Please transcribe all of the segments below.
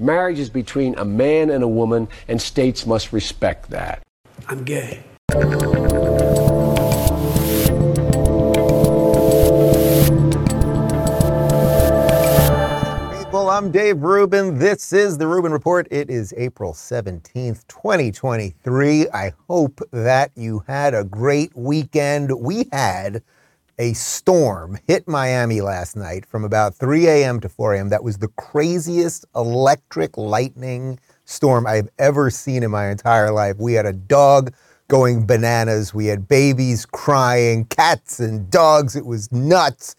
Marriage is between a man and a woman, and states must respect that. I'm gay. People, I'm Dave Rubin. This is the Rubin Report. It is April 17th, 2023. I hope that you had a great weekend. We had a storm hit Miami last night from about 3 a.m. to 4 a.m. That was the craziest electric lightning storm I've ever seen in my entire life. We had a dog going bananas. We had babies crying, cats and dogs. It was nuts.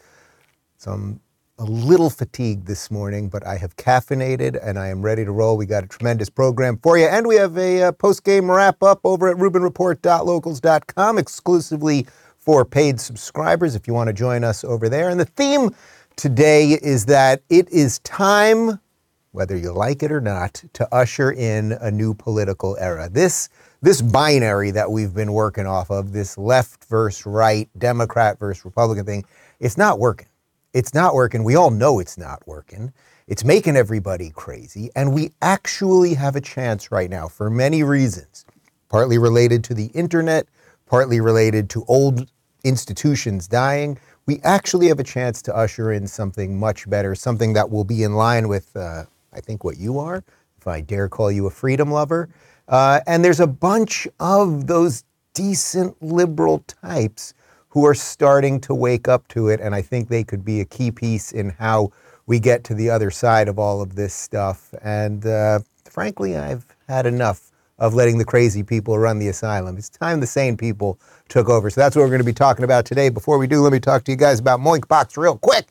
So I'm a little fatigued this morning, but I have caffeinated and I am ready to roll. We got a tremendous program for you. And we have a uh, post game wrap up over at RubinReport.locals.com exclusively for paid subscribers if you want to join us over there. And the theme today is that it is time, whether you like it or not, to usher in a new political era. This this binary that we've been working off of, this left versus right, Democrat versus Republican thing, it's not working. It's not working. We all know it's not working. It's making everybody crazy. And we actually have a chance right now for many reasons, partly related to the internet, partly related to old institutions dying, we actually have a chance to usher in something much better, something that will be in line with, uh, I think, what you are, if I dare call you a freedom lover. Uh, and there's a bunch of those decent liberal types who are starting to wake up to it. And I think they could be a key piece in how we get to the other side of all of this stuff. And uh, frankly, I've had enough of letting the crazy people run the asylum. It's time the sane people took over. So that's what we're going to be talking about today. Before we do, let me talk to you guys about Moinkbox real quick.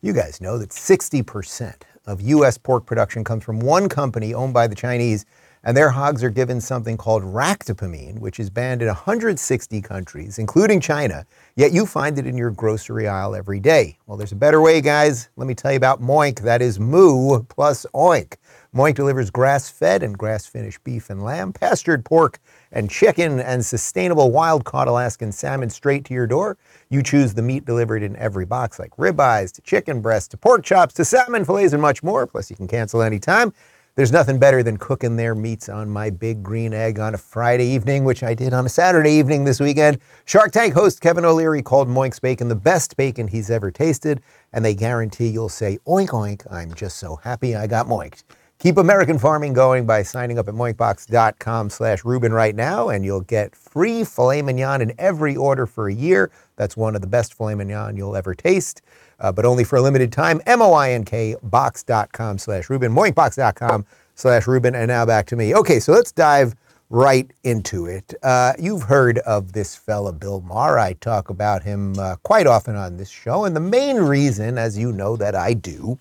You guys know that 60% of U.S. pork production comes from one company owned by the Chinese, and their hogs are given something called ractopamine, which is banned in 160 countries, including China, yet you find it in your grocery aisle every day. Well, there's a better way, guys. Let me tell you about Moink. That is moo plus oink. Moink delivers grass fed and grass finished beef and lamb, pastured pork and chicken, and sustainable wild caught Alaskan salmon straight to your door. You choose the meat delivered in every box, like ribeyes to chicken breasts to pork chops to salmon fillets and much more. Plus, you can cancel anytime. There's nothing better than cooking their meats on my big green egg on a Friday evening, which I did on a Saturday evening this weekend. Shark Tank host Kevin O'Leary called Moink's bacon the best bacon he's ever tasted, and they guarantee you'll say, oink, oink, I'm just so happy I got moinked. Keep American farming going by signing up at moinkbox.com slash Rubin right now, and you'll get free filet mignon in every order for a year. That's one of the best filet mignon you'll ever taste, uh, but only for a limited time. M-O-I-N-K box.com slash Rubin, moinkbox.com slash Rubin, and now back to me. Okay, so let's dive right into it. Uh, you've heard of this fella, Bill Maher. I talk about him uh, quite often on this show, and the main reason, as you know, that I do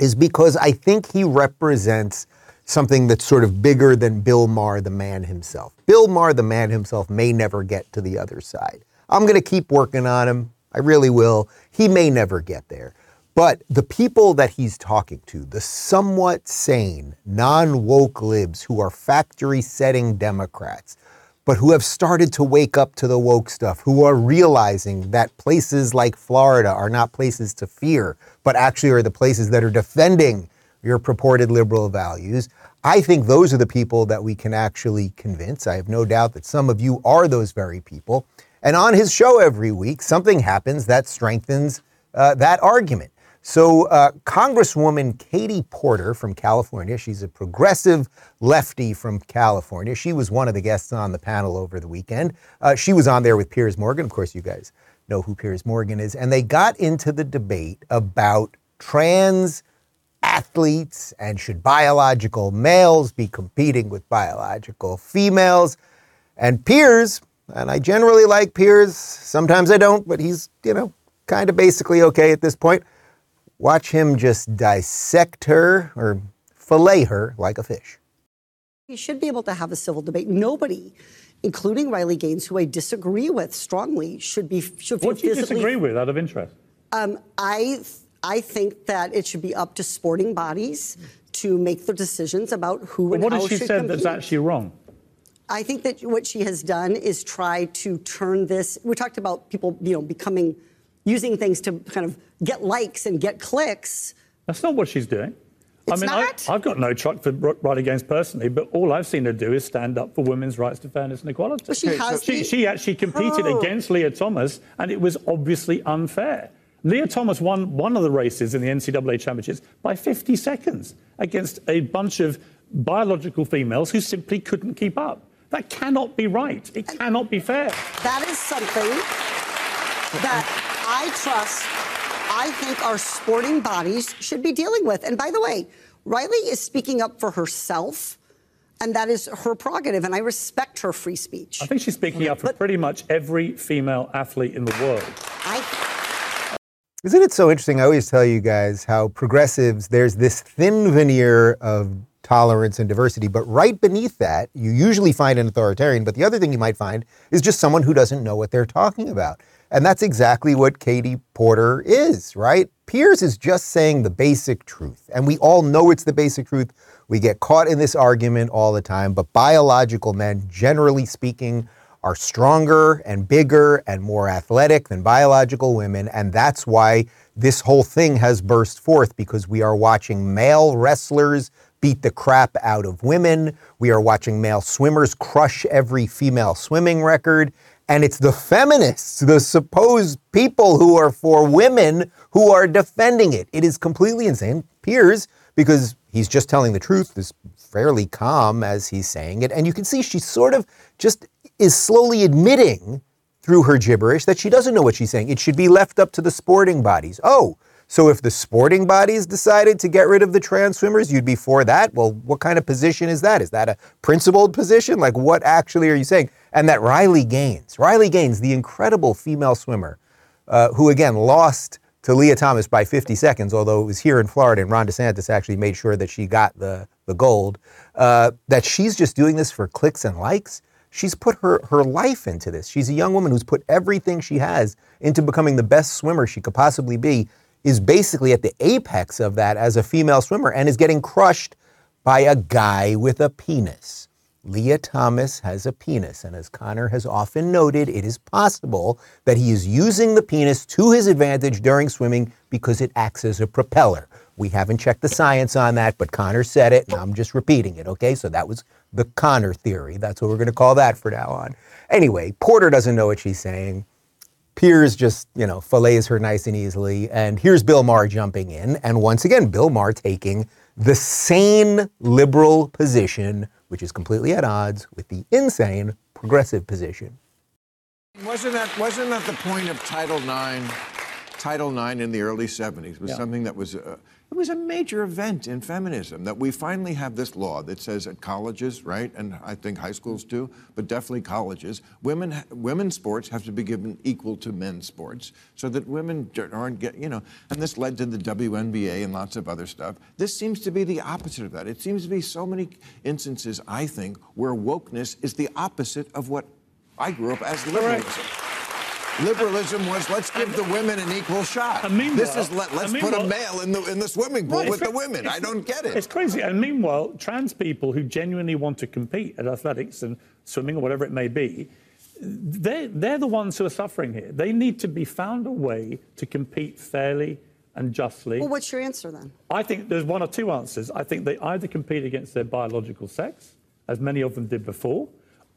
is because I think he represents something that's sort of bigger than Bill Maher, the man himself. Bill Maher, the man himself, may never get to the other side. I'm going to keep working on him. I really will. He may never get there. But the people that he's talking to, the somewhat sane, non woke libs who are factory setting Democrats, but who have started to wake up to the woke stuff, who are realizing that places like Florida are not places to fear, but actually are the places that are defending your purported liberal values. I think those are the people that we can actually convince. I have no doubt that some of you are those very people. And on his show every week, something happens that strengthens uh, that argument. So, uh, Congresswoman Katie Porter from California, she's a progressive lefty from California. She was one of the guests on the panel over the weekend. Uh, she was on there with Piers Morgan. Of course, you guys know who Piers Morgan is. And they got into the debate about trans athletes and should biological males be competing with biological females. And Piers, and I generally like Piers, sometimes I don't, but he's, you know, kind of basically okay at this point Watch him just dissect her or fillet her like a fish. You should be able to have a civil debate. Nobody, including Riley Gaines, who I disagree with strongly, should be should What do you disagree with, out of interest? Um, I I think that it should be up to sporting bodies to make the decisions about who But and what how has she should said compete. that's actually wrong? I think that what she has done is try to turn this. We talked about people, you know, becoming using things to kind of get likes and get clicks. That's not what she's doing. I It's mean, not? I, have got no truck for R- Riley Gaines personally, but all I've seen her do is stand up for women's rights to fairness and equality. Well, she Okay, has she, been- she actually competed Oh. against Lia Thomas, and it was obviously unfair. Lia Thomas won one of the races in the NCAA championships by 50 seconds against a bunch of biological females who simply couldn't keep up. That cannot be right. It cannot be fair. That is something that I trust, I think our sporting bodies should be dealing with. And by the way, Riley is speaking up for herself, and that is her prerogative, and I respect her free speech. I think she's speaking up for But- pretty much every female athlete in the world. I, Isn't it so interesting? I always tell you guys how progressives, there's this thin veneer of tolerance and diversity, but right beneath that, you usually find an authoritarian. But the other thing you might find is just someone who doesn't know what they're talking about. And that's exactly what Katie Porter is, right? Piers is just saying the basic truth. And we all know it's the basic truth. We get caught in this argument all the time, but biological men, generally speaking, are stronger and bigger and more athletic than biological women. And that's why this whole thing has burst forth because we are watching male wrestlers beat the crap out of women. We are watching male swimmers crush every female swimming record. And it's the feminists, the supposed people who are for women, who are defending it. It is completely insane. Piers, because he's just telling the truth, is fairly calm as he's saying it. And you can see she sort of just is slowly admitting through her gibberish that she doesn't know what she's saying. It should be left up to the sporting bodies. Oh, so if the sporting bodies decided to get rid of the trans swimmers, you'd be for that? Well, what kind of position is that? Is that a principled position? Like, what actually are you saying? And that Riley Gaines, Riley Gaines, the incredible female swimmer, uh, who again lost to Lia Thomas by 50 seconds, although it was here in Florida and Ron DeSantis actually made sure that she got the, the gold, uh, that she's just doing this for clicks and likes. She's put her, her life into this. She's a young woman who's put everything she has into becoming the best swimmer she could possibly be, is basically at the apex of that as a female swimmer and is getting crushed by a guy with a penis. Lia Thomas has a penis, and as Connor has often noted, it is possible that he is using the penis to his advantage during swimming because it acts as a propeller. We haven't checked the science on that, but Connor said it, and I'm just repeating it, okay? So that was the Connor theory. That's what we're going to call that for now on. Anyway, Porter doesn't know what she's saying. Piers just, you know, fillets her nice and easily. And here's Bill Maher jumping in. And once again, Bill Maher taking the sane liberal position, which is completely at odds with the insane progressive position. Wasn't that wasn't that the point of Title IX? Title IX in the early 70s was Yeah. something that was a, it was a major event in feminism that we finally have this law that says at colleges, right, and I think high schools too, but definitely colleges, women women's sports have to be given equal to men's sports, so that women aren't get you know, and this led to the WNBA and lots of other stuff. This seems to be the opposite of that. It seems to be so many instances, I think, where wokeness is the opposite of what I grew up as liberalism. Liberalism was let's give the women an equal shot. And meanwhile- this is let, let's and put a male in the in the swimming pool Right, with the women. I don't get it. It's crazy. And meanwhile, trans people who genuinely want to compete at athletics and swimming or whatever it may be, they're, they're the ones who are suffering here. They need to be found a way to compete fairly and justly. well, what's your answer then? I think there's one or two answers. I think they either compete against their biological sex, as many of them did before,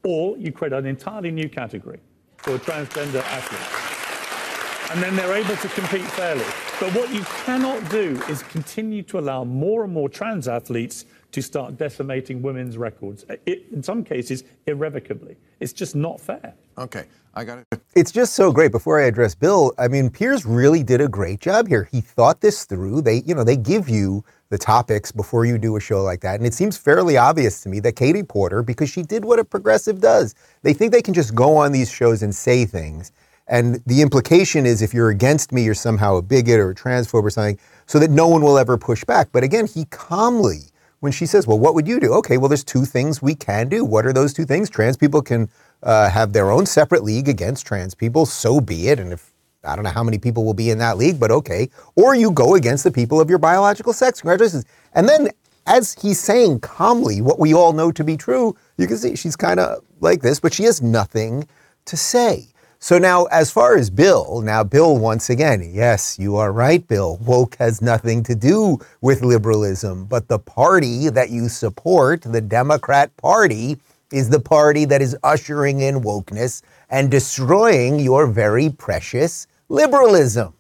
or you create an entirely new category for transgender athletes. And then they're able to compete fairly. But what you cannot do is continue to allow more and more trans athletes to start decimating women's records, it, in some cases, irrevocably. It's just not fair. okay, I got it. It's just so great. Before I address Bill, I mean, Piers really did a great job here. He thought this through. They, you know, they give you the topics before you do a show like that. And it seems fairly obvious to me that Katie Porter, because she did what a progressive does, they think they can just go on these shows and say things. And the implication is if you're against me, you're somehow a bigot or a transphobe or something, so that no one will ever push back. But again, he calmly, when she says, Well, what would you do? Okay, well, there's two things we can do. What are those two things? Trans people can uh, have their own separate league against trans people, so be it. And if I don't know how many people will be in that league, but okay. Or you go against the people of your biological sex. Congratulations. And then, as he's saying calmly what we all know to be true, you can see she's kind of like this, but she has nothing to say. So now, as far as Bill, now Bill, once again, yes, you are right, Bill. Woke has nothing to do with liberalism, but the party that you support, the Democrat Party, is the party that is ushering in wokeness and destroying your very precious liberalism.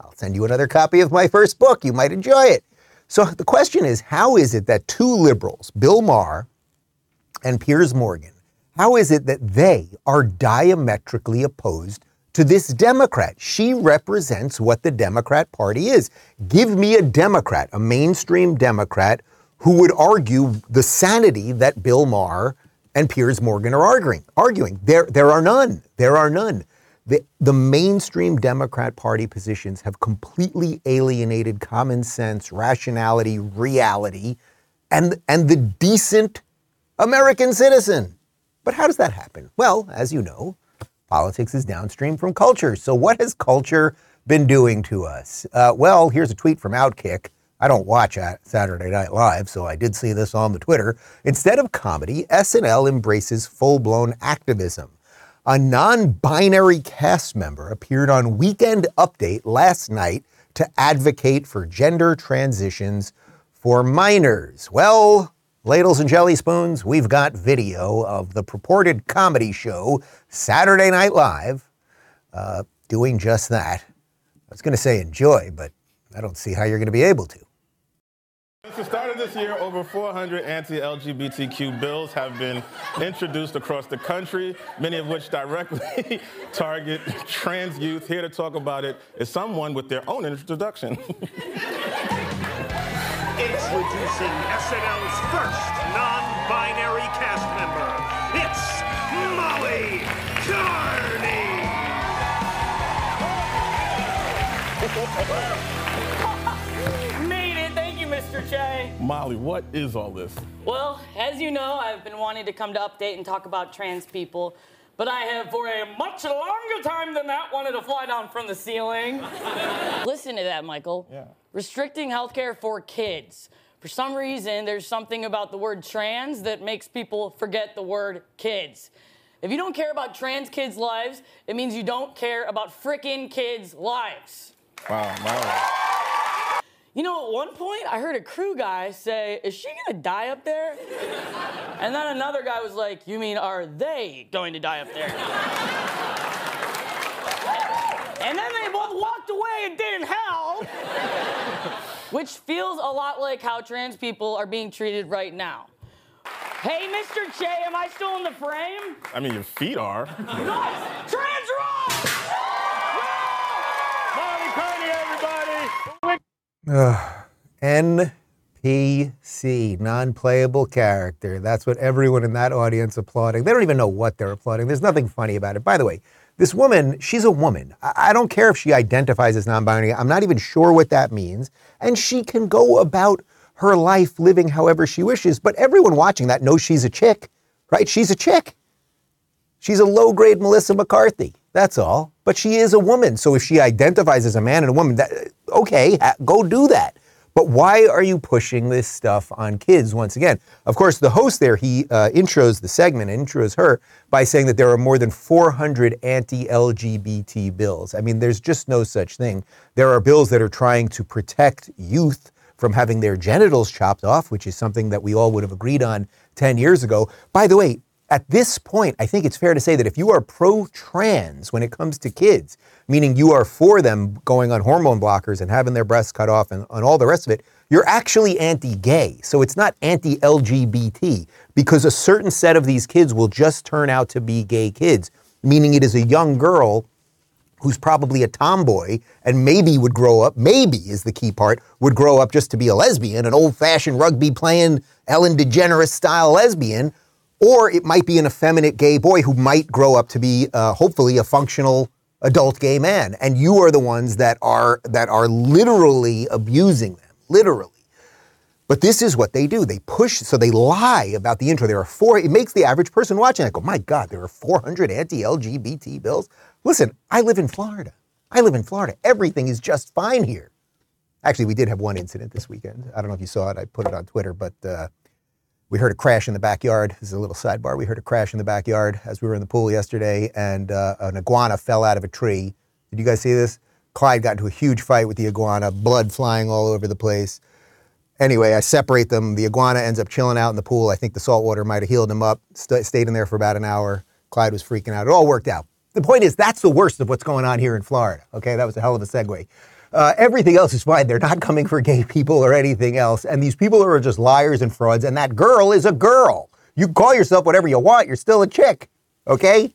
I'll send you another copy of my first book. You might enjoy it. So the question is how is it that two liberals, Bill Maher and Piers Morgan, how is it that they are diametrically opposed to this Democrat? She represents what the Democrat Party is. Give me a Democrat, a mainstream Democrat, who would argue the sanity that Bill Maher and Piers Morgan are arguing. Arguing. There, there are none. There are none. The, the mainstream Democrat Party positions have completely alienated common sense, rationality, reality, and, and the decent American citizen. But how does that happen? Well, as you know, politics is downstream from culture. So, what has culture been doing to us? Uh, well, here's a tweet from Outkick. I don't watch Saturday Night Live, so I did see this on the Twitter. Instead of comedy, SNL embraces full blown activism. A non binary cast member appeared on Weekend Update last night to advocate for gender transitions for minors. Well, ladles and jelly spoons, we've got video of the purported comedy show Saturday Night Live uh, doing just that. I was going to say enjoy, but I don't see how you're going to be able to. Since the start of this year, over 400 anti-LGBTQ bills have been introduced across the country, many of which directly target trans youth. Here to talk about it is someone with their own introduction. Introducing SNL's first non-binary cast member. It's Molly Kearney. Made it. Thank you, Mr. Che. Molly, what is all this? Well, as you know, I've been wanting to come to Update and talk about trans people. But I have, for a much longer time than that, wanted to fly down from the ceiling. Listen to that, Michael. Yeah. Restricting healthcare for kids. For some reason, there's something about the word trans that makes people forget the word kids. If you don't care about trans kids' lives, it means you don't care about frickin' kids' lives. Wow, Molly. You know, at one point, I heard a crew guy say, Is she gonna die up there? and then another guy was like, You mean, are they going to die up there? and then they both walked away and didn't help. Which feels a lot like how trans people are being treated right now. Hey, Mr. Che, am I still in the frame? I mean, your feet are. Nice! Trans Everybody! NPC, non playable character. That's what everyone in that audience applauding. They don't even know what they're applauding. There's nothing funny about it. By the way, this woman, she's a woman. I I don't care if she identifies as non binary. I'm not even sure what that means. And she can go about her life living however she wishes. But everyone watching that knows she's a chick, right? She's a chick. She's a low grade Melissa McCarthy. That's all. But she is a woman. So if she identifies as a man and a woman, that, okay, go do that. But why are you pushing this stuff on kids once again? Of course, the host there, he uh, intros the segment, intros her by saying that there are more than 400 anti LGBT bills. I mean, there's just no such thing. There are bills that are trying to protect youth from having their genitals chopped off, which is something that we all would have agreed on 10 years ago. By the way, at this point, I think it's fair to say that if you are pro trans when it comes to kids, meaning you are for them going on hormone blockers and having their breasts cut off and, and all the rest of it, you're actually anti gay. So it's not anti LGBT because a certain set of these kids will just turn out to be gay kids, meaning it is a young girl who's probably a tomboy and maybe would grow up, maybe is the key part, would grow up just to be a lesbian, an old fashioned rugby playing Ellen DeGeneres style lesbian. Or it might be an effeminate gay boy who might grow up to be, uh, hopefully, a functional adult gay man. And you are the ones that are that are literally abusing them, literally. But this is what they do. They push, so they lie about the intro. There are four, it makes the average person watching that go, my God, there are 400 anti LGBT bills. Listen, I live in Florida. I live in Florida. Everything is just fine here. Actually, we did have one incident this weekend. I don't know if you saw it. I put it on Twitter, but uh, We heard a crash in the backyard. This is a little sidebar. We heard a crash in the backyard as we were in the pool yesterday, and uh, an iguana fell out of a tree. Did you guys see this? Clyde got into a huge fight with the iguana, blood flying all over the place. Anyway, I separate them. The iguana ends up chilling out in the pool. I think the salt water might have healed him up. St- stayed in there for about an hour. Clyde was freaking out. It all worked out. The point is, that's the worst of what's going on here in Florida. Okay, that was a hell of a segue. Uh, everything else is fine. They're not coming for gay people or anything else. And these people are just liars and frauds. And that girl is a girl. You call yourself whatever you want. You're still a chick. Okay?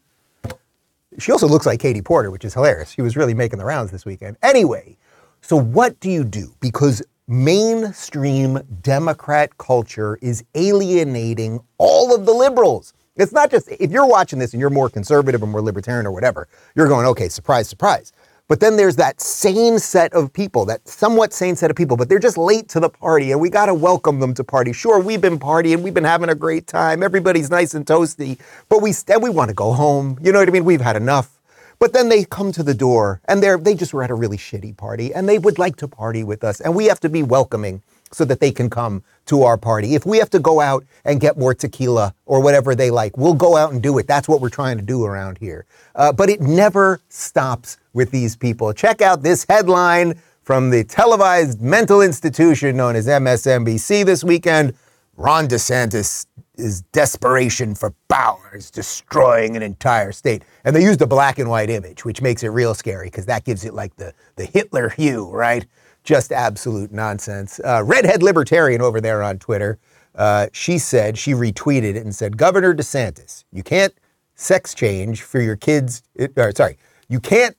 She also looks like Katie Porter, which is hilarious. She was really making the rounds this weekend. Anyway, so what do you do? Because mainstream Democrat culture is alienating all of the liberals. It's not just, if you're watching this and you're more conservative or more libertarian or whatever, you're going, okay, surprise, surprise. But then there's that same set of people, that somewhat sane set of people, but they're just late to the party and we got to welcome them to party. Sure, we've been partying, we've been having a great time, everybody's nice and toasty, but we, st- we want to go home. You know what I mean? We've had enough. But then they come to the door and they're, they just were at a really shitty party and they would like to party with us. And we have to be welcoming so that they can come to our party. If we have to go out and get more tequila or whatever they like, we'll go out and do it. That's what we're trying to do around here. Uh, but it never stops with these people. Check out this headline from the televised mental institution known as MSNBC this weekend. Ron DeSantis is desperation for power is destroying an entire state. And they used a black and white image, which makes it real scary because that gives it like the, the Hitler hue, right? Just absolute nonsense. Uh, Redhead Libertarian over there on Twitter, uh, she said, she retweeted it and said, Governor DeSantis, you can't sex change for your kids. Or, sorry, you can't,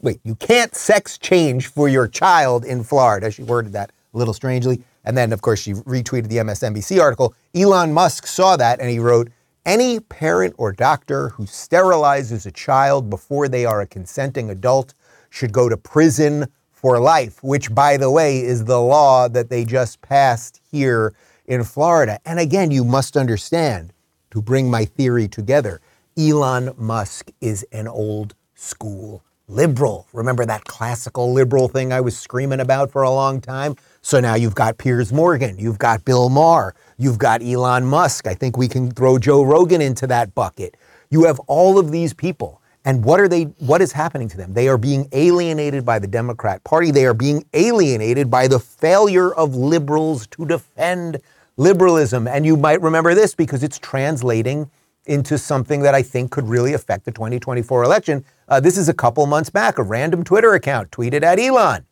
wait, you can't sex change for your child in Florida. She worded that a little strangely. And then, of course, she retweeted the MSNBC article. Elon Musk saw that and he wrote, any parent or doctor who sterilizes a child before they are a consenting adult should go to prison for life, which, by the way, is the law that they just passed here in Florida. And again, you must understand, to bring my theory together, Elon Musk is an old school liberal. Remember that classical liberal thing I was screaming about for a long time? So now you've got Piers Morgan, you've got Bill Maher, you've got Elon Musk. I think we can throw Joe Rogan into that bucket. You have all of these people. And what are they what is happening to them? They are being alienated by the Democrat Party. They are being alienated by the failure of liberals to defend liberalism. And you might remember this because it's translating into something that I think could really affect the 2024 election. Uh, this is a couple months back. A random Twitter account tweeted at Elon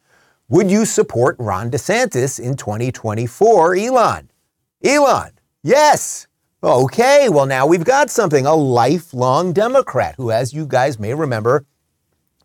Would you support Ron DeSantis in 2024? Elon. Elon, yes. Okay, well, now we've got something. A lifelong Democrat who, as you guys may remember,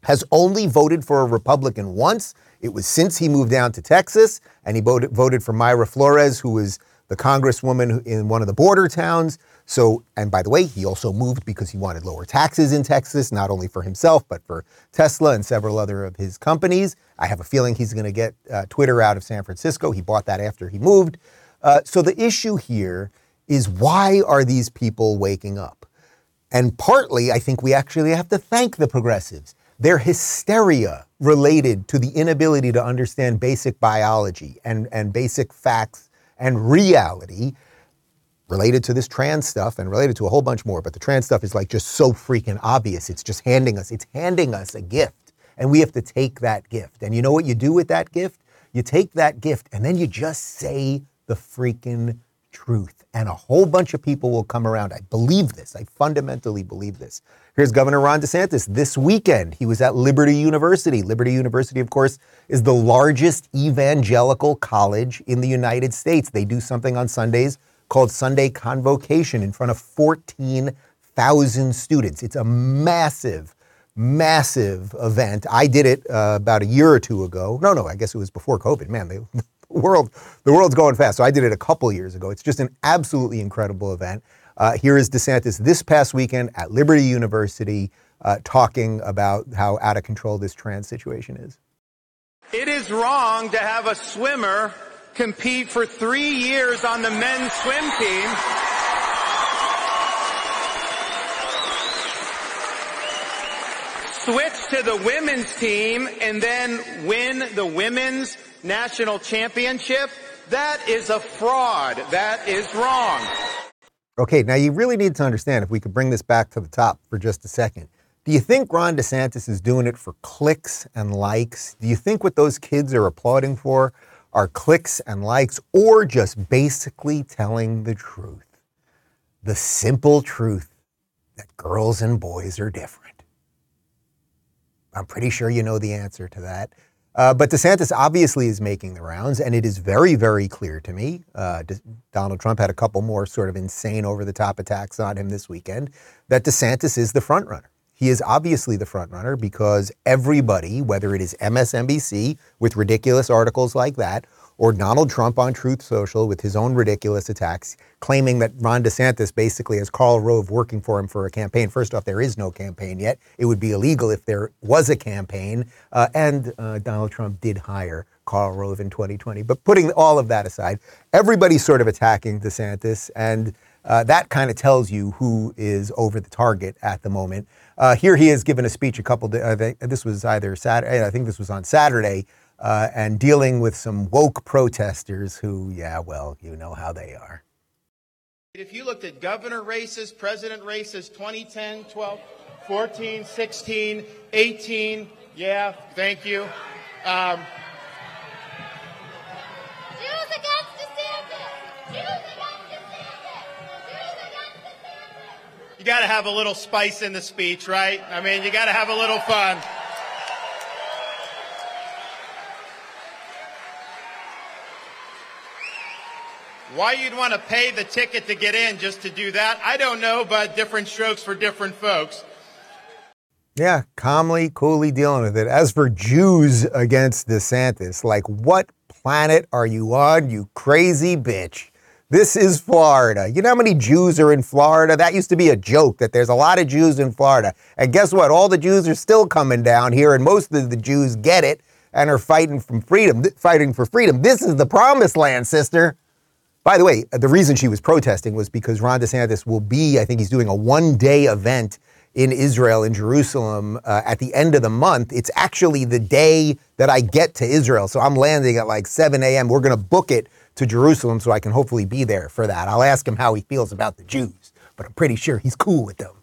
has only voted for a Republican once. It was since he moved down to Texas, and he voted, voted for Mayra Flores, who was the congresswoman in one of the border towns. So, and by the way, he also moved because he wanted lower taxes in Texas, not only for himself, but for Tesla and several other of his companies. I have a feeling he's going to get uh, Twitter out of San Francisco. He bought that after he moved. Uh, so the issue here is why are these people waking up? And partly, I think we actually have to thank the progressives. Their hysteria related to the inability to understand basic biology and, and basic facts and reality related to this trans stuff and related to a whole bunch more. But the trans stuff is like just so freaking obvious. It's just handing us, it's handing us a gift. And we have to take that gift. And you know what you do with that gift? You take that gift and then you just say the freaking truth. And a whole bunch of people will come around. I believe this. I fundamentally believe this. Here's Governor Ron DeSantis this weekend. He was at Liberty University. Liberty University, of course, is the largest evangelical college in the United States. They do something on Sundays called Sunday Convocation in front of 14,000 students. It's a massive, massive event. I did it uh, about a year or two ago. No, no, I guess it was before COVID. Man, they, the world, the world's going fast. So I did it a couple years ago. It's just an absolutely incredible event. Uh, here is DeSantis this past weekend at Liberty University uh, talking about how out of control this trans situation is. It is wrong to have a swimmer compete for three years on the men's swim team. Switch to the women's team and then win the women's national championship That is a fraud. That is wrong. Okay, now you really need to understand if we could bring this back to the top for just a second. Do you think Ron DeSantis is doing it for clicks and likes? Do you think what those kids are applauding for are clicks and likes or just basically telling the truth? The simple truth that girls and boys are different. I'm pretty sure you know the answer to that. Uh, but DeSantis obviously is making the rounds, and it is very, very clear to me. Uh, De- Donald Trump had a couple more sort of insane over the top attacks on him this weekend, that DeSantis is the frontrunner. He is obviously the frontrunner because everybody, whether it is MSNBC with ridiculous articles like that, or Donald Trump on Truth Social with his own ridiculous attacks, claiming that Ron DeSantis basically has Karl Rove working for him for a campaign. First off, there is no campaign yet. It would be illegal if there was a campaign. Uh, and uh, Donald Trump did hire Karl Rove in 2020. But putting all of that aside, everybody's sort of attacking DeSantis, and uh, that kind of tells you who is over the target at the moment. Uh, here he has given a speech a couple. Of, I think this was either Saturday. I think this was on Saturday uh, and dealing with some woke protesters who, yeah, well, you know how they are. If you looked at governor races, president races, 2010, 12, 14, 16, 18, yeah, thank you. Um, Jews against DeSantis! Jews against you got to have a little spice in the speech, right? I mean, you got to have a little fun. Why you'd want to pay the ticket to get in just to do that, I don't know, but different strokes for different folks. Yeah, calmly, coolly dealing with it. As for Jews against DeSantis, like what planet are you on, you crazy bitch? This is Florida. You know how many Jews are in Florida? That used to be a joke that there's a lot of Jews in Florida. And guess what? All the Jews are still coming down here, and most of the Jews get it and are fighting from freedom, fighting for freedom. This is the promised land, sister. By the way, the reason she was protesting was because Ron DeSantis will be, I think he's doing a one day event in Israel, in Jerusalem, uh, at the end of the month. It's actually the day that I get to Israel. So I'm landing at like 7 a.m. We're going to book it to Jerusalem so I can hopefully be there for that. I'll ask him how he feels about the Jews, but I'm pretty sure he's cool with them.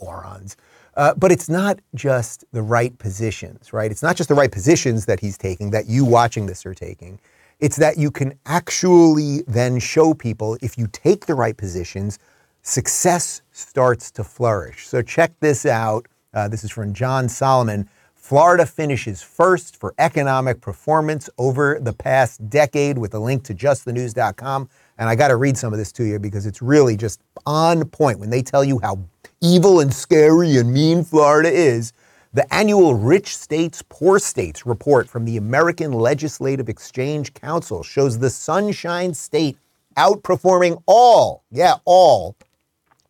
Morons. Uh, but it's not just the right positions, right? It's not just the right positions that he's taking, that you watching this are taking. It's that you can actually then show people if you take the right positions, success starts to flourish. So check this out. Uh, this is from John Solomon. Florida finishes first for economic performance over the past decade with a link to justthenews.com. And I got to read some of this to you because it's really just on point when they tell you how evil and scary and mean Florida is. The annual Rich States, Poor States report from the American Legislative Exchange Council shows the Sunshine State outperforming all, yeah, all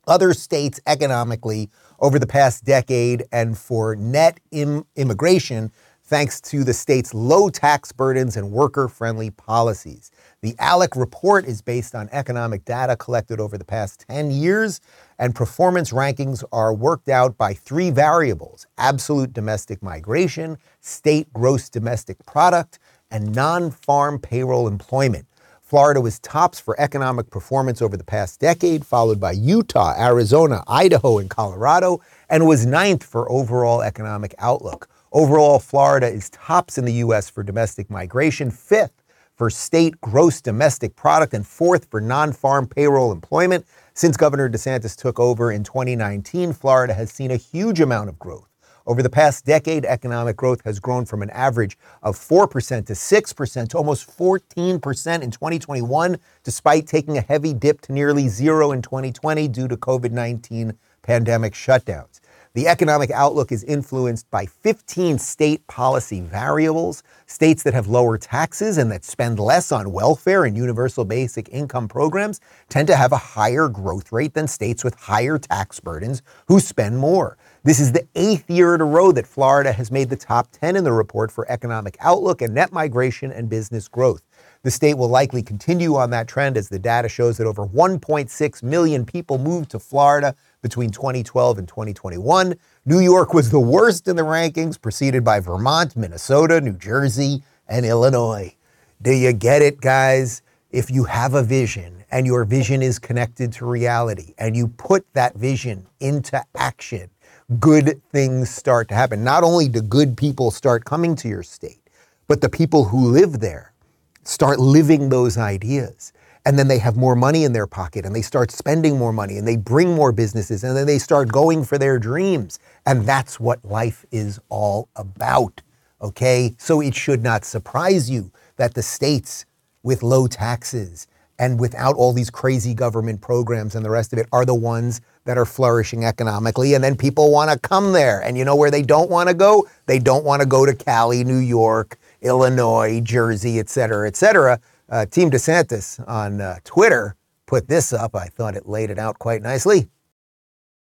other states economically over the past decade and for net Im- immigration thanks to the state's low tax burdens and worker friendly policies. The ALEC report is based on economic data collected over the past 10 years, and performance rankings are worked out by three variables absolute domestic migration, state gross domestic product, and non farm payroll employment. Florida was tops for economic performance over the past decade, followed by Utah, Arizona, Idaho, and Colorado, and was ninth for overall economic outlook. Overall, Florida is tops in the U.S. for domestic migration, fifth for state gross domestic product, and fourth for non farm payroll employment. Since Governor DeSantis took over in 2019, Florida has seen a huge amount of growth. Over the past decade, economic growth has grown from an average of 4% to 6% to almost 14% in 2021, despite taking a heavy dip to nearly zero in 2020 due to COVID 19 pandemic shutdowns. The economic outlook is influenced by 15 state policy variables. States that have lower taxes and that spend less on welfare and universal basic income programs tend to have a higher growth rate than states with higher tax burdens who spend more. This is the eighth year in a row that Florida has made the top 10 in the report for economic outlook and net migration and business growth. The state will likely continue on that trend as the data shows that over 1.6 million people moved to Florida between 2012 and 2021. New York was the worst in the rankings, preceded by Vermont, Minnesota, New Jersey, and Illinois. Do you get it, guys? If you have a vision and your vision is connected to reality and you put that vision into action, good things start to happen. Not only do good people start coming to your state, but the people who live there start living those ideas. And then they have more money in their pocket and they start spending more money and they bring more businesses and then they start going for their dreams. And that's what life is all about. Okay? So it should not surprise you that the states with low taxes and without all these crazy government programs and the rest of it are the ones that are flourishing economically. And then people want to come there. And you know where they don't want to go? They don't want to go to Cali, New York, Illinois, Jersey, et cetera, et cetera. Uh, Team DeSantis on uh, Twitter put this up. I thought it laid it out quite nicely.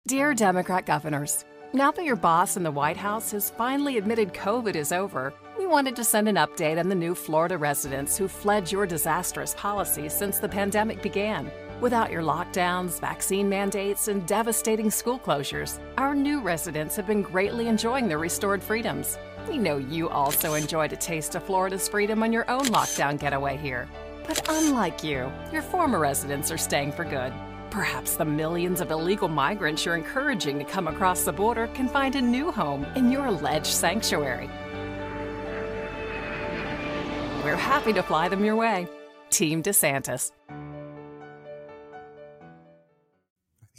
Dear Democrat governors, now that your boss in the White House has finally admitted COVID is over, we wanted to send an update on the new Florida residents who fled your disastrous policies since the pandemic began. Without your lockdowns, vaccine mandates, and devastating school closures, our new residents have been greatly enjoying their restored freedoms. We know you also enjoyed a taste of Florida's freedom on your own lockdown getaway here. But unlike you, your former residents are staying for good. Perhaps the millions of illegal migrants you're encouraging to come across the border can find a new home in your alleged sanctuary. We're happy to fly them your way. Team DeSantis.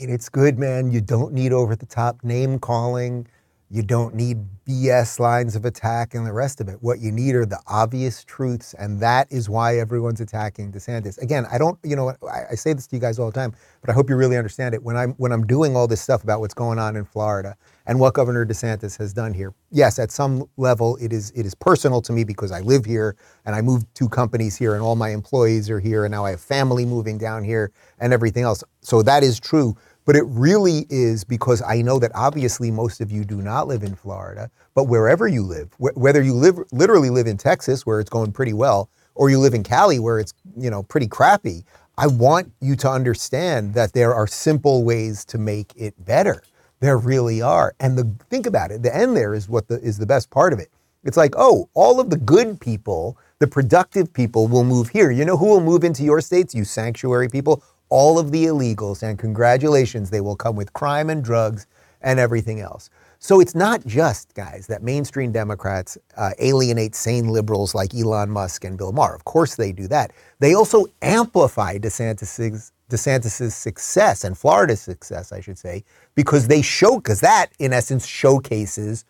And it's good, man. You don't need over the top name calling. You don't need BS lines of attack and the rest of it. What you need are the obvious truths, and that is why everyone's attacking DeSantis. Again, I don't, you know, I, I, say this to you guys all the time, but I hope you really understand it. When I'm when I'm doing all this stuff about what's going on in Florida and what Governor DeSantis has done here, yes, at some level it is it is personal to me because I live here and I moved two companies here, and all my employees are here, and now I have family moving down here and everything else. So that is true. But it really is because I know that obviously most of you do not live in Florida, but wherever you live, wh- whether you live literally live in Texas where it's going pretty well, or you live in Cali where it's you know pretty crappy, I want you to understand that there are simple ways to make it better. There really are. And the think about it, the end there is what the is the best part of it. It's like, oh, all of the good people, the productive people will move here. You know who will move into your states? You sanctuary people all of the illegals, and congratulations, they will come with crime and drugs and everything else. So it's not just, guys, that mainstream Democrats uh, alienate sane liberals like Elon Musk and Bill Maher. Of course they do that. They also amplify DeSantis's, DeSantis's success and Florida's success, I should say, because they show, because that, in essence, showcases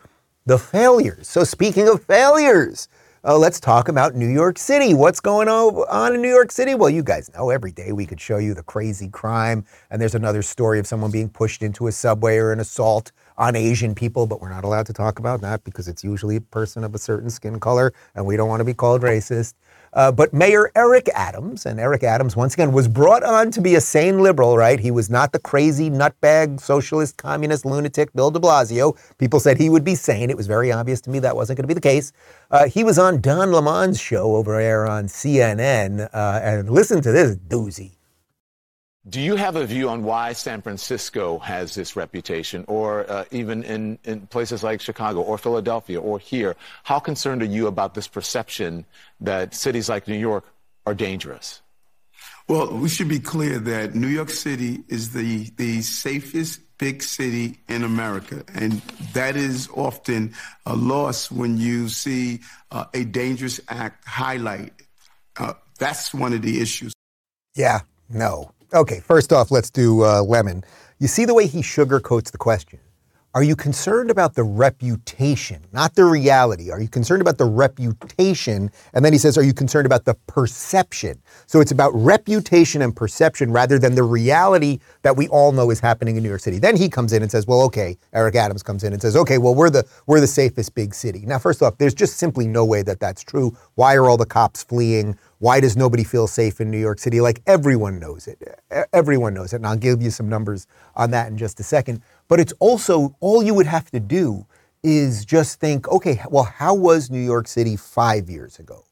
the failures. So speaking of failures, uh, let's talk about New York City. What's going on in New York City? Well, you guys know every day we could show you the crazy crime. And there's another story of someone being pushed into a subway or an assault on Asian people, but we're not allowed to talk about that because it's usually a person of a certain skin color and we don't want to be called racist. Uh, but Mayor Eric Adams, and Eric Adams, once again, was brought on to be a sane liberal, right? He was not the crazy nutbag, socialist, communist, lunatic Bill de Blasio. People said he would be sane. It was very obvious to me that wasn't going to be the case. Uh, he was on Don Lemon's show over there on CNN, uh, and listen to this doozy. Do you have a view on why San Francisco has this reputation, or uh, even in, in places like Chicago or Philadelphia or here? How concerned are you about this perception that cities like New York are dangerous? Well, we should be clear that New York City is the, the safest big city in America. And that is often a loss when you see uh, a dangerous act highlighted. Uh, that's one of the issues. Yeah, no. Okay, first off, let's do uh, Lemon. You see the way he sugarcoats the question. Are you concerned about the reputation, not the reality? Are you concerned about the reputation? And then he says, Are you concerned about the perception? So it's about reputation and perception rather than the reality that we all know is happening in New York City. Then he comes in and says, Well, okay, Eric Adams comes in and says, Okay, well, we're the, we're the safest big city. Now, first off, there's just simply no way that that's true. Why are all the cops fleeing? Why does nobody feel safe in New York City? Like everyone knows it. Everyone knows it. And I'll give you some numbers on that in just a second. But it's also all you would have to do is just think, okay, well, how was New York City five years ago?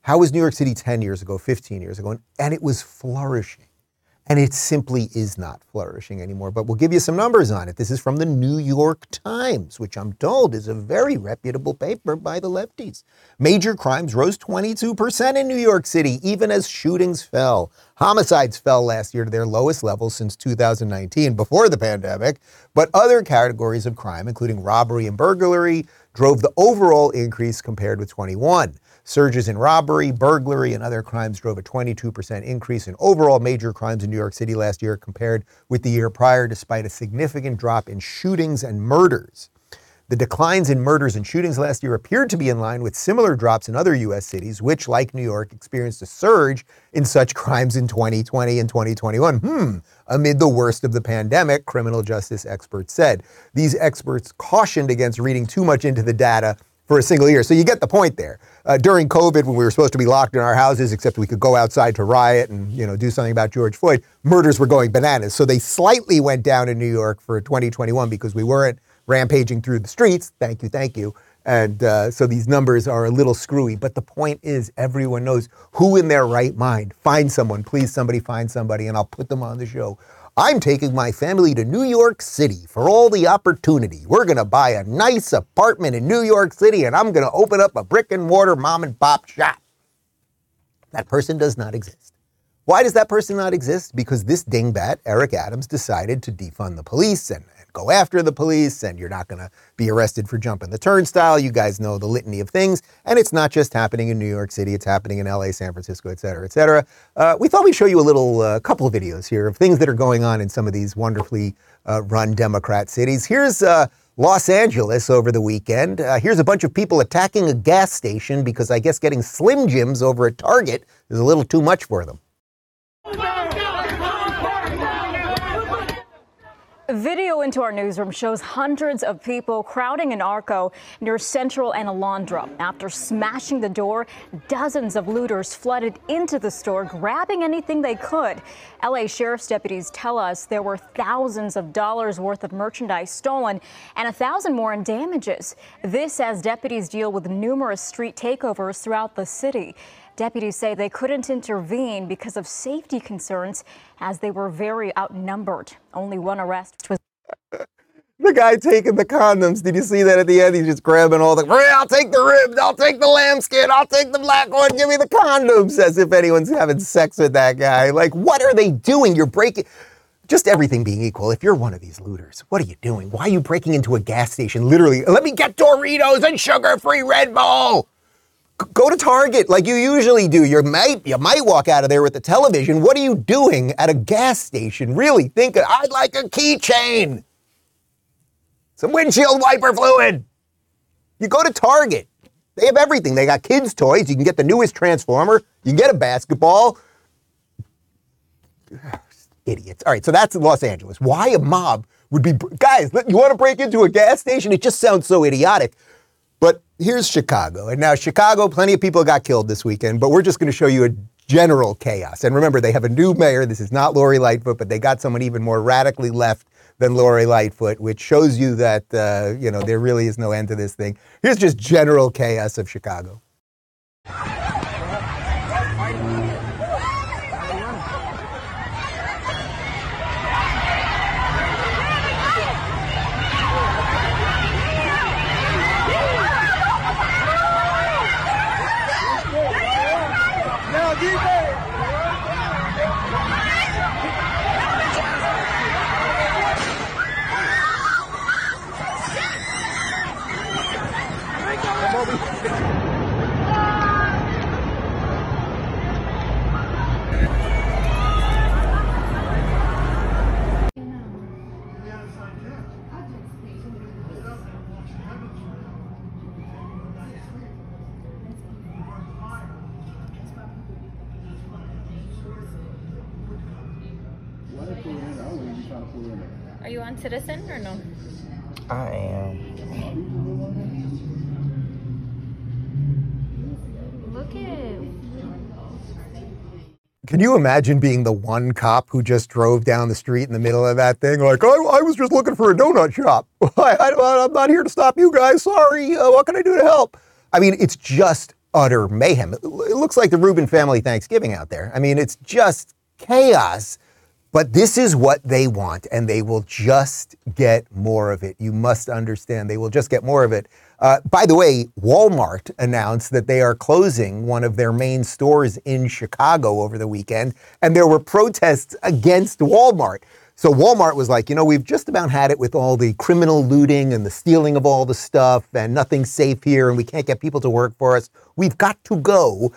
How was New York City 10 years ago, 15 years ago? And, and it was flourishing. And it simply is not flourishing anymore. But we'll give you some numbers on it. This is from the New York Times, which I'm told is a very reputable paper by the lefties. Major crimes rose 22% in New York City, even as shootings fell. Homicides fell last year to their lowest level since 2019, before the pandemic. But other categories of crime, including robbery and burglary, drove the overall increase compared with 21. Surges in robbery, burglary, and other crimes drove a 22% increase in overall major crimes in New York City last year compared with the year prior, despite a significant drop in shootings and murders. The declines in murders and shootings last year appeared to be in line with similar drops in other U.S. cities, which, like New York, experienced a surge in such crimes in 2020 and 2021. Hmm, amid the worst of the pandemic, criminal justice experts said. These experts cautioned against reading too much into the data for a single year. So you get the point there. Uh, during COVID, when we were supposed to be locked in our houses, except we could go outside to riot and you know do something about George Floyd, murders were going bananas. So they slightly went down in New York for 2021 because we weren't rampaging through the streets. Thank you, thank you. And uh, so these numbers are a little screwy. But the point is, everyone knows who in their right mind. Find someone, please, somebody find somebody, and I'll put them on the show. I'm taking my family to New York City for all the opportunity. We're going to buy a nice apartment in New York City and I'm going to open up a brick and mortar mom and pop shop. That person does not exist. Why does that person not exist? Because this dingbat, Eric Adams, decided to defund the police and, and go after the police, and you're not going to be arrested for jumping the turnstile. You guys know the litany of things. And it's not just happening in New York City, it's happening in LA, San Francisco, et cetera, et cetera. Uh, we thought we'd show you a little uh, couple of videos here of things that are going on in some of these wonderfully uh, run Democrat cities. Here's uh, Los Angeles over the weekend. Uh, here's a bunch of people attacking a gas station because I guess getting Slim Jims over at Target is a little too much for them. Video into our newsroom shows hundreds of people crowding an Arco near Central and Alondra. After smashing the door, dozens of looters flooded into the store, grabbing anything they could. LA Sheriff's deputies tell us there were thousands of dollars worth of merchandise stolen and a thousand more in damages. This as deputies deal with numerous street takeovers throughout the city. Deputies say they couldn't intervene because of safety concerns as they were very outnumbered. Only one arrest was. The guy taking the condoms. Did you see that at the end? He's just grabbing all the. I'll take the ribs. I'll take the lambskin. I'll take the black one. Give me the condoms. As if anyone's having sex with that guy. Like, what are they doing? You're breaking. Just everything being equal, if you're one of these looters, what are you doing? Why are you breaking into a gas station? Literally, let me get Doritos and sugar-free Red Bull go to Target like you usually do. You might you might walk out of there with the television. What are you doing at a gas station? Really think I'd like a keychain, some windshield wiper fluid. You go to Target. They have everything. They got kids' toys. You can get the newest Transformer. You can get a basketball. Idiots. All right, so that's Los Angeles. Why a mob would be guys? You want to break into a gas station? It just sounds so idiotic. But here's Chicago. And now, Chicago, plenty of people got killed this weekend, but we're just going to show you a general chaos. And remember, they have a new mayor. This is not Lori Lightfoot, but they got someone even more radically left than Lori Lightfoot, which shows you that, uh, you know, there really is no end to this thing. Here's just general chaos of Chicago. Citizen or no? I am. Look at. Can you imagine being the one cop who just drove down the street in the middle of that thing? Like, I, I was just looking for a donut shop. I, am not here to stop you guys. Sorry. Uh, what can I do to help? I mean, it's just utter mayhem. It, it looks like the Rubin family Thanksgiving out there. I mean, it's just chaos But this is what they want, and they will just get more of it. You must understand, they will just get more of it. Uh, by the way, Walmart announced that they are closing one of their main stores in Chicago over the weekend, and there were protests against Walmart. So Walmart was like, you know, we've just about had it with all the criminal looting and the stealing of all the stuff, and nothing's safe here, and we can't get people to work for us. We've got to go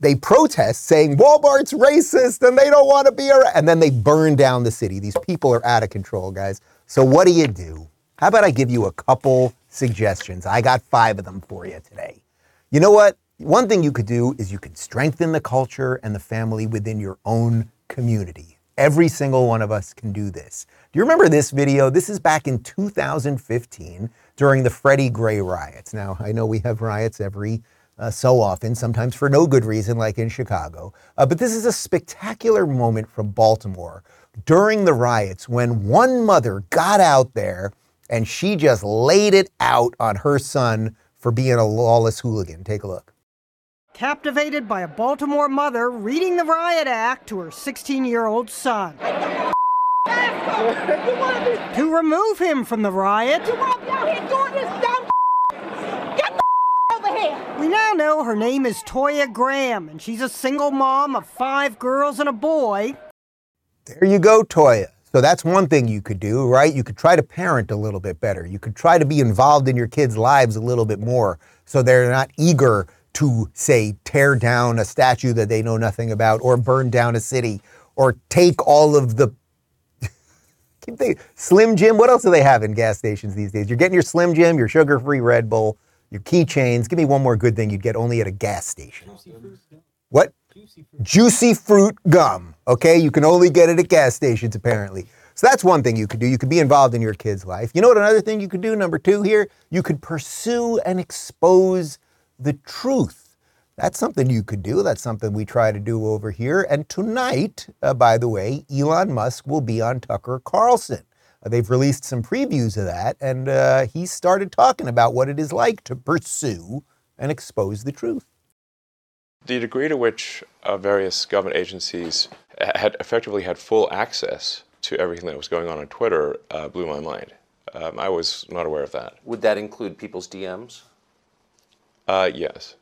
they protest saying Walmart's racist and they don't want to be around. And then they burn down the city. These people are out of control, guys. So what do you do? How about I give you a couple suggestions? I got five of them for you today. You know what? One thing you could do is you could strengthen the culture and the family within your own community. Every single one of us can do this. Do you remember this video? This is back in 2015 during the Freddie Gray riots. Now, I know we have riots every uh, so often, sometimes for no good reason, like in Chicago. Uh, but this is a spectacular moment from Baltimore during the riots when one mother got out there and she just laid it out on her son for being a lawless hooligan. Take a look. Captivated by a Baltimore mother reading the riot act to her 16 year old son. to remove him from the riot. We now know her name is Toya Graham, and she's a single mom of five girls and a boy. There you go, Toya. So that's one thing you could do, right? You could try to parent a little bit better. You could try to be involved in your kids' lives a little bit more so they're not eager to, say, tear down a statue that they know nothing about or burn down a city or take all of the keep thinking, Slim Jim. What else do they have in gas stations these days? You're getting your Slim Jim, your sugar-free Red Bull, your keychains. Give me one more good thing you'd get only at a gas station. What? Juicy fruit gum. Okay, you can only get it at gas stations apparently. So that's one thing you could do. You could be involved in your kid's life. You know what another thing you could do? Number two here, you could pursue and expose the truth. That's something you could do. That's something we try to do over here. And tonight, uh, by the way, Elon Musk will be on Tucker Carlson. Uh, they've released some previews of that, and uh, he started talking about what it is like to pursue and expose the truth. The degree to which uh, various government agencies had effectively had full access to everything that was going on on Twitter uh, blew my mind. Um, I was not aware of that. Would that include people's DMs? Uh, yes.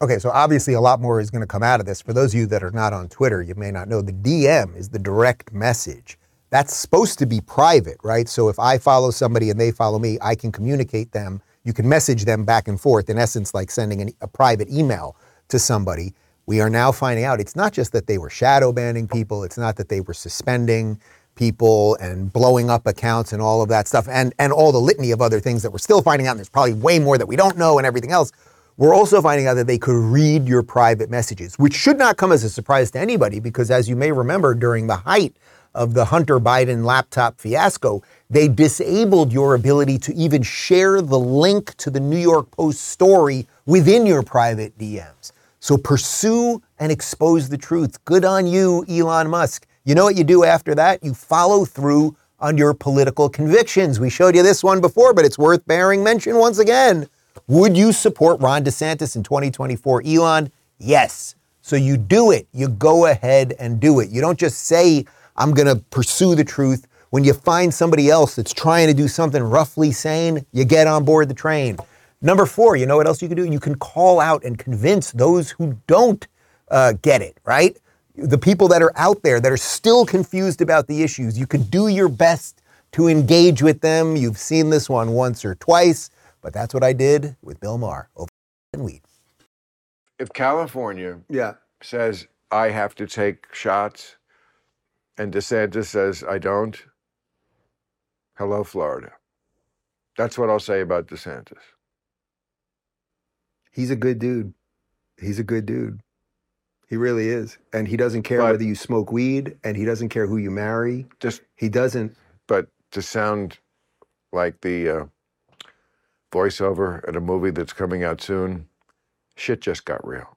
Okay, so obviously a lot more is going to come out of this. For those of you that are not on Twitter, you may not know the DM is the direct message. That's supposed to be private, right? So if I follow somebody and they follow me, I can communicate them. You can message them back and forth, in essence, like sending an, a private email to somebody. We are now finding out it's not just that they were shadow banning people, it's not that they were suspending people and blowing up accounts and all of that stuff, and, and all the litany of other things that we're still finding out. And there's probably way more that we don't know and everything else. We're also finding out that they could read your private messages, which should not come as a surprise to anybody because, as you may remember, during the height of the Hunter Biden laptop fiasco, they disabled your ability to even share the link to the New York Post story within your private DMs. So pursue and expose the truth. Good on you, Elon Musk. You know what you do after that? You follow through on your political convictions. We showed you this one before, but it's worth bearing mention once again. Would you support Ron DeSantis in 2024? Elon, yes. So you do it. You go ahead and do it. You don't just say, I'm going to pursue the truth. When you find somebody else that's trying to do something roughly sane, you get on board the train. Number four, you know what else you can do? You can call out and convince those who don't uh, get it, right? The people that are out there that are still confused about the issues, you can do your best to engage with them. You've seen this one once or twice, but that's what I did with Bill Maher over and weed. If California yeah. says I have to take shots and DeSantis says I don't, hello, Florida. That's what I'll say about DeSantis. He's a good dude. He's a good dude. He really is. And he doesn't care But- whether you smoke weed and he doesn't care who you marry. Just he doesn't. But to sound like the uh, voiceover at a movie that's coming out soon, shit just got real.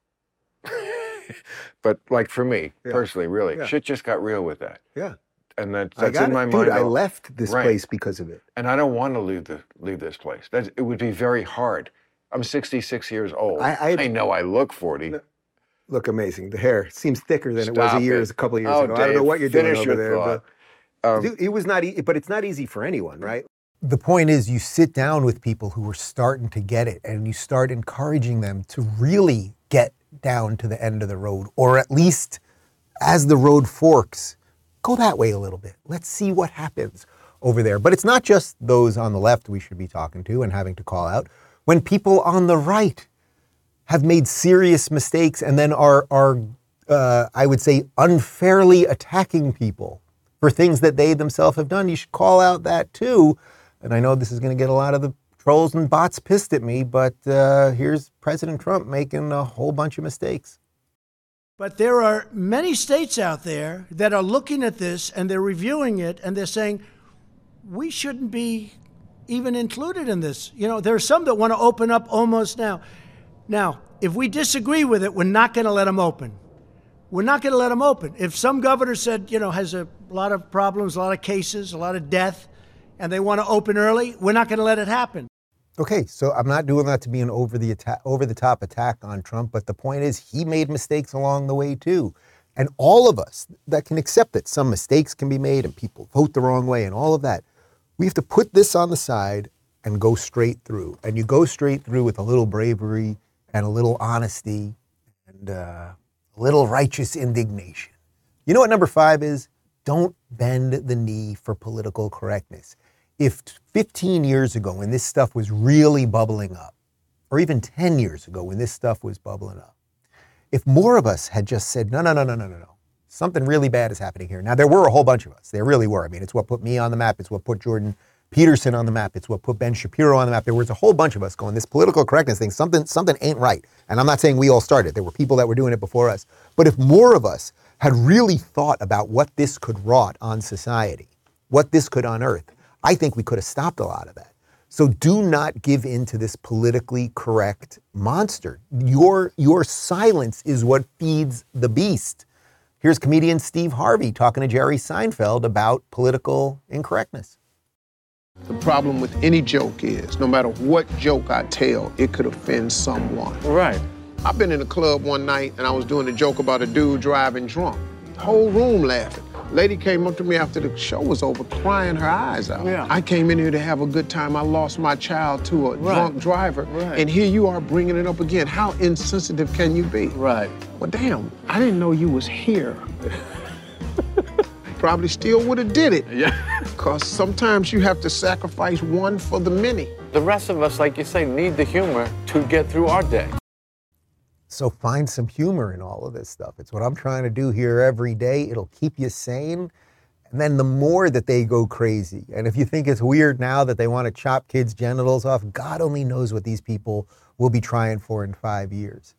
but like for me Yeah. personally, really, Yeah. shit just got real with that. Yeah. And that, I that's got in it. my Dude, mind. I left this Right. place because of it. and I don't want to leave the leave this place. That it would be very hard. I'm 66 years old. I- I- know I look 40. look amazing. The hair seems thicker than it was a years, it. a couple of years Oh, ago. I don't know what you're doing finish over your there, thought. but Um, it was not. E- but it's not easy for anyone, right? The point is, you sit down with people who are starting to get it, and you start encouraging them to really get down to the end of the road, or at least as the road forks, go that way a little bit. Let's see what happens over there. But it's not just those on the left we should be talking to and having to call out. When people on the right have made serious mistakes and then are are uh, I would say unfairly attacking people for things that they themselves have done, you should call out that too. And I know this is going to get a lot of the trolls and bots pissed at me, but uh, here's President Trump making a whole bunch of mistakes. But there are many states out there that are looking at this and they're reviewing it and they're saying, we shouldn't be even included in this. You know, there are some that want to open up almost now. Now, if we disagree with it, we're not going to let them open. We're not going to let them open. If some governor said, you know, has a lot of problems, a lot of cases, a lot of death, and they want to open early, we're not going to let it happen. Okay, so I'm not doing that to be an over the attack, over the top attack on Trump, but the point is he made mistakes along the way too. And all of us that can accept that some mistakes can be made and people vote the wrong way and all of that, we have to put this on the side and go straight through. And you go straight through with a little bravery and a little honesty and uh, a little righteous indignation. You know what number five is? Don't bend the knee for political correctness. If 15 years ago, when this stuff was really bubbling up, or even 10 years ago, when this stuff was bubbling up, if more of us had just said, no, no, no, no, no, no, no, something really bad is happening here. Now, there were a whole bunch of us. There really were. I mean, it's what put me on the map. It's what put Jordan Peterson on the map. It's what put Ben Shapiro on the map. There was a whole bunch of us going, this political correctness thing, something, something ain't right. And I'm not saying we all started. There were people that were doing it before us. But if more of us had really thought about what this could wrought on society, what this could unearth, I think we could have stopped a lot of that. So do not give in to this politically correct monster. Your, your silence is what feeds the beast. Here's comedian Steve Harvey talking to Jerry Seinfeld about political incorrectness. The problem with any joke is no matter what joke I tell, it could offend someone. Right. I've been in a club one night and I was doing a joke about a dude driving drunk. The whole room laughing. Lady came up to me after the show was over, crying her eyes out. Yeah. I came in here to have a good time. I lost my child to a Right. drunk driver, Right. and here you are bringing it up again. How insensitive can you be? Right. Well, damn, I didn't know you was here. Probably still would have did it. Yeah. Because sometimes you have to sacrifice one for the many. The rest of us, like you say, need the humor to get through our day. So find some humor in all of this stuff. It's what I'm trying to do here every day. It'll keep you sane. And then the more that they go crazy, and if you think it's weird now that they want to chop kids' genitals off, God only knows what these people will be trying for in five years.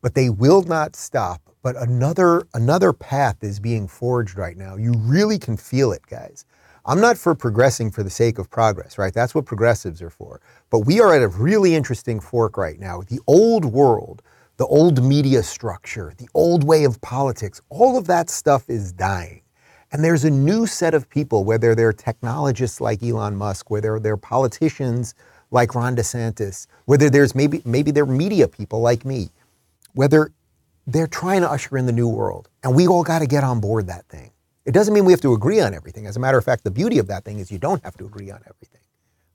But they will not stop. But another another path is being forged right now. You really can feel it, guys. I'm not for progressing for the sake of progress, right? That's what progressives are for. But we are at a really interesting fork right now. The old world, the old media structure, the old way of politics, all of that stuff is dying. And there's a new set of people, whether they're technologists like Elon Musk, whether they're politicians like Ron DeSantis, whether there's maybe maybe they're media people like me, whether they're trying to usher in the new world. And we all got to get on board that thing. It doesn't mean we have to agree on everything. As a matter of fact, the beauty of that thing is you don't have to agree on everything.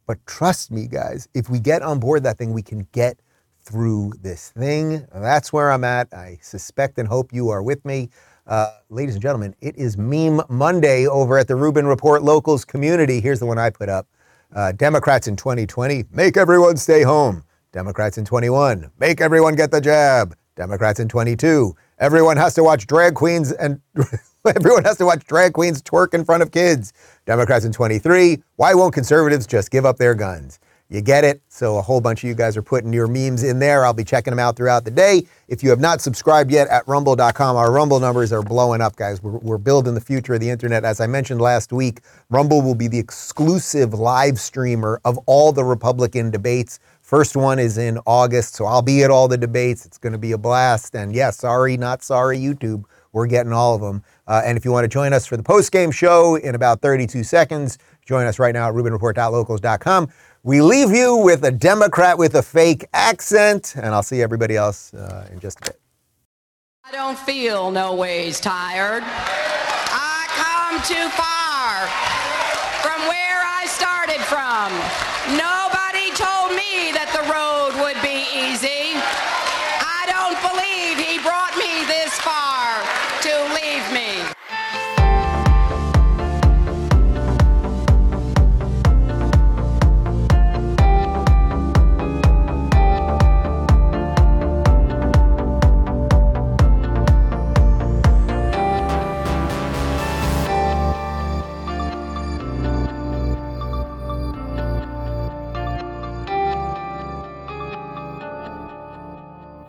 But trust me, guys, if we get on board that thing, we can get through this thing. That's where I'm at. I suspect and hope you are with me. Uh, ladies and gentlemen, it is Meme Monday over at the Rubin Report Locals community. Here's the one I put up uh, Democrats in 2020, make everyone stay home. Democrats in 21, make everyone get the jab. Democrats in 22, everyone has to watch drag queens and everyone has to watch drag queens twerk in front of kids. Democrats in 23, why won't conservatives just give up their guns? You get it? So a whole bunch of you guys are putting your memes in there. I'll be checking them out throughout the day. If you have not subscribed yet at rumble.com, our Rumble numbers are blowing up, guys. We're, we're building the future of the internet. As I mentioned last week, Rumble will be the exclusive live streamer of all the Republican debates. First one is in August, so I'll be at all the debates. It's going to be a blast. And yes, sorry, not sorry, YouTube. We're getting all of them. Uh, and if you want to join us for the post game show in about 32 seconds, join us right now at RubinReport.locals.com. We leave you with a Democrat with a fake accent, and I'll see everybody else uh, in just a bit. I don't feel no ways tired. I come too far from where I started from.